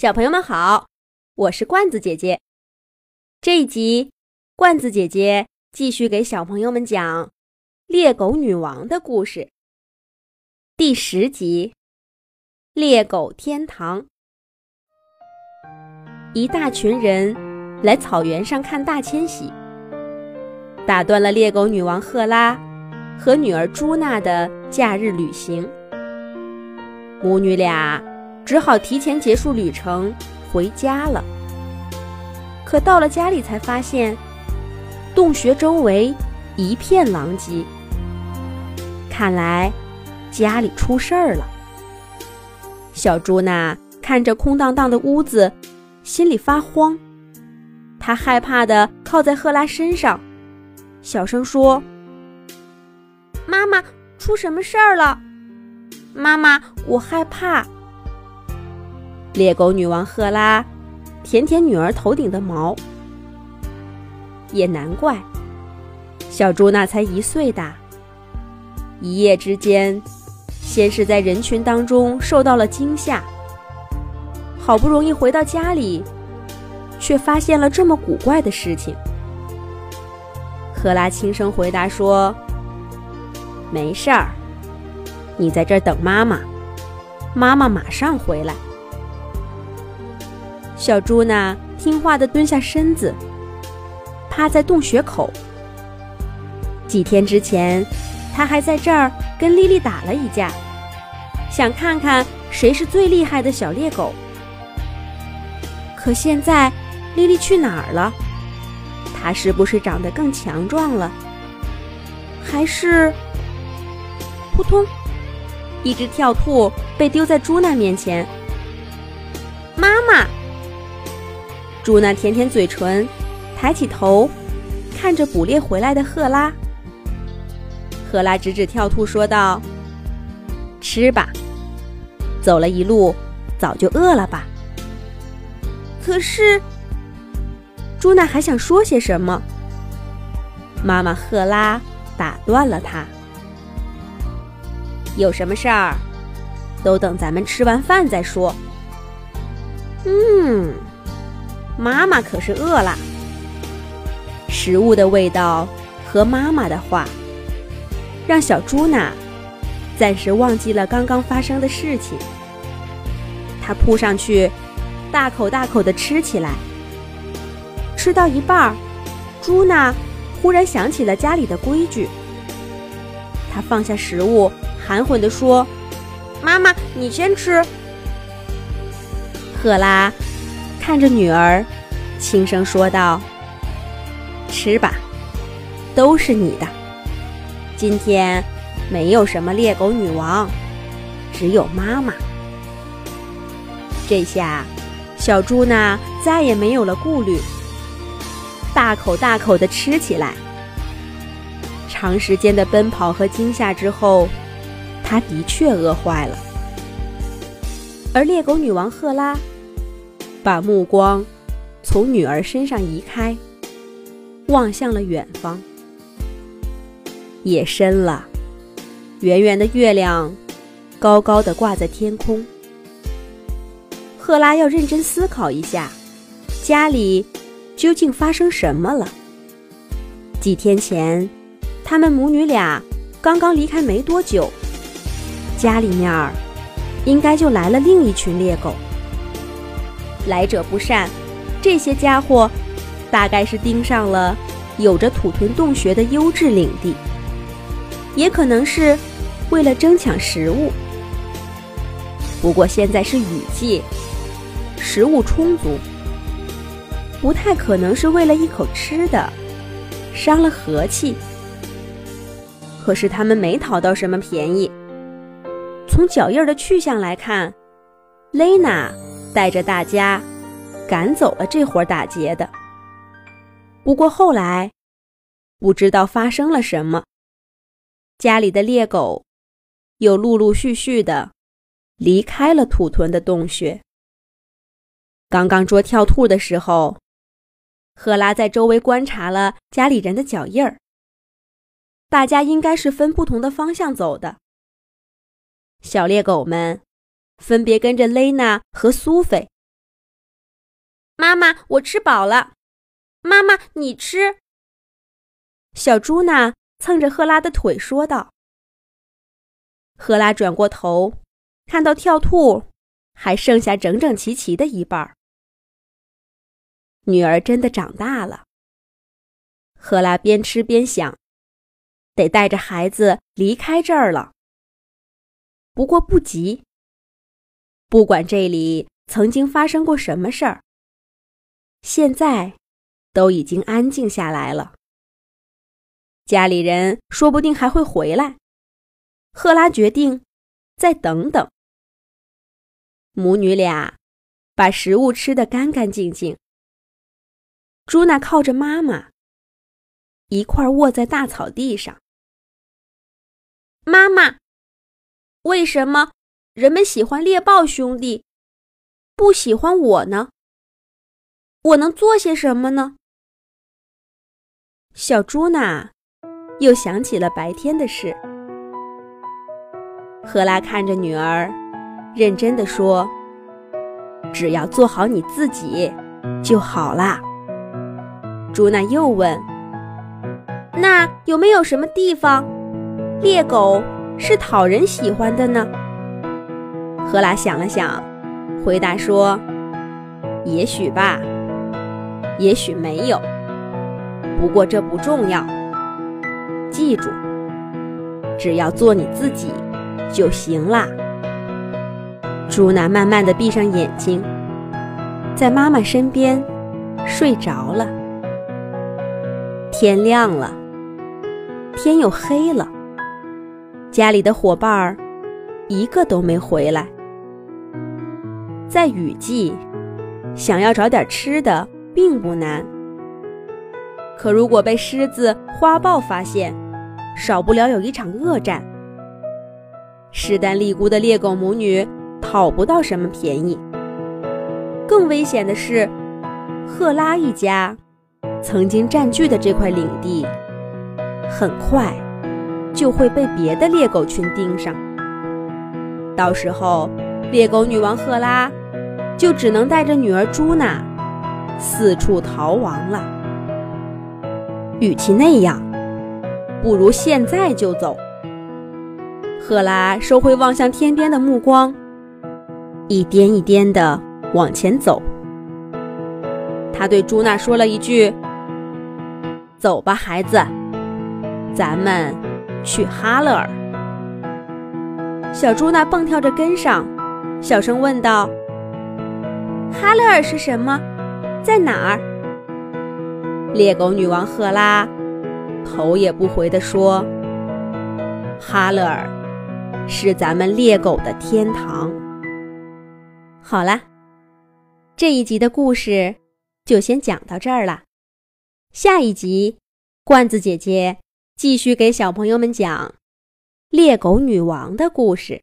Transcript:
小朋友们好，我是罐子姐姐。这一集，罐子姐姐继续给小朋友们讲《猎狗女王》的故事。第十集，《猎狗天堂》。一大群人来草原上看大迁徙，打断了猎狗女王赫拉和女儿朱娜的假日旅行。母女俩。只好提前结束旅程回家了。可到了家里才发现，洞穴周围一片狼藉，看来家里出事儿了。小朱娜看着空荡荡的屋子，心里发慌。她害怕的靠在赫拉身上，小声说：“妈妈，出什么事儿了？妈妈，我害怕。”猎狗女王赫拉舔舔女儿头顶的毛，也难怪，小猪那才一岁大，一夜之间，先是在人群当中受到了惊吓，好不容易回到家里，却发现了这么古怪的事情。赫拉轻声回答说：“没事儿，你在这儿等妈妈，妈妈马上回来。”小猪呢，听话的蹲下身子，趴在洞穴口。几天之前，他还在这儿跟莉莉打了一架，想看看谁是最厉害的小猎狗。可现在，莉莉去哪儿了？她是不是长得更强壮了？还是……扑通，一只跳兔被丢在猪娜面前。妈妈。朱娜舔舔嘴唇，抬起头，看着捕猎回来的赫拉。赫拉指指跳兔，说道：“吃吧，走了一路，早就饿了吧？”可是，朱娜还想说些什么，妈妈赫拉打断了她：“有什么事儿，都等咱们吃完饭再说。”嗯。妈妈可是饿了。食物的味道和妈妈的话，让小猪娜暂时忘记了刚刚发生的事情。她扑上去，大口大口的吃起来。吃到一半，猪娜忽然想起了家里的规矩。她放下食物，含混地说：“妈妈，你先吃。”赫拉。看着女儿，轻声说道：“吃吧，都是你的。今天没有什么猎狗女王，只有妈妈。”这下，小猪呢再也没有了顾虑，大口大口的吃起来。长时间的奔跑和惊吓之后，它的确饿坏了。而猎狗女王赫拉。把目光从女儿身上移开，望向了远方。夜深了，圆圆的月亮高高的挂在天空。赫拉要认真思考一下，家里究竟发生什么了？几天前，他们母女俩刚刚离开没多久，家里面儿应该就来了另一群猎狗。来者不善，这些家伙大概是盯上了有着土屯洞穴的优质领地，也可能是为了争抢食物。不过现在是雨季，食物充足，不太可能是为了一口吃的伤了和气。可是他们没讨到什么便宜。从脚印的去向来看，雷娜。带着大家赶走了这伙打劫的。不过后来，不知道发生了什么，家里的猎狗又陆陆续续的离开了土屯的洞穴。刚刚捉跳兔的时候，赫拉在周围观察了家里人的脚印儿。大家应该是分不同的方向走的。小猎狗们。分别跟着雷娜和苏菲，妈妈，我吃饱了。妈妈，你吃。小朱娜，蹭着赫拉的腿说道。赫拉转过头，看到跳兔还剩下整整齐齐的一半儿。女儿真的长大了。赫拉边吃边想，得带着孩子离开这儿了。不过不急，不管这里曾经发生过什么事儿，现在都已经安静下来了。家里人说不定还会回来。赫拉决定再等等。母女俩把食物吃得干干净净。朱娜靠着妈妈，一块卧在大草地上。妈妈，为什么人们喜欢猎豹兄弟，不喜欢我呢？我能做些什么呢？小朱娜又想起了白天的事。赫拉看着女儿，认真的说：“只要做好你自己就好啦。”朱娜又问：“那有没有什么地方，猎狗是讨人喜欢的呢？”赫拉想了想，回答说：“也许吧，也许没有。不过这不重要。记住，只要做你自己。”就行啦。朱娜慢慢的闭上眼睛，在妈妈身边睡着了。天亮了，天又黑了。家里的伙伴儿一个都没回来。在雨季，想要找点吃的并不难。可如果被狮子、花豹发现，少不了有一场恶战。势单力孤的猎狗母女讨不到什么便宜。更危险的是，赫拉一家曾经占据的这块领地，很快就会被别的猎狗群盯上。到时候，猎狗女王赫拉就只能带着女儿朱娜四处逃亡了。与其那样，不如现在就走。赫拉收回望向天边的目光，一颠一颠的往前走。他对朱娜说了一句：“走吧，孩子，咱们去哈勒尔。”小朱娜蹦跳着跟上，小声问道：“哈勒尔是什么？在哪儿？”猎狗女王赫拉头也不回地说：“哈勒尔。”是咱们猎狗的天堂。好啦，这一集的故事就先讲到这儿了。下一集，罐子姐姐继续给小朋友们讲猎狗女王的故事。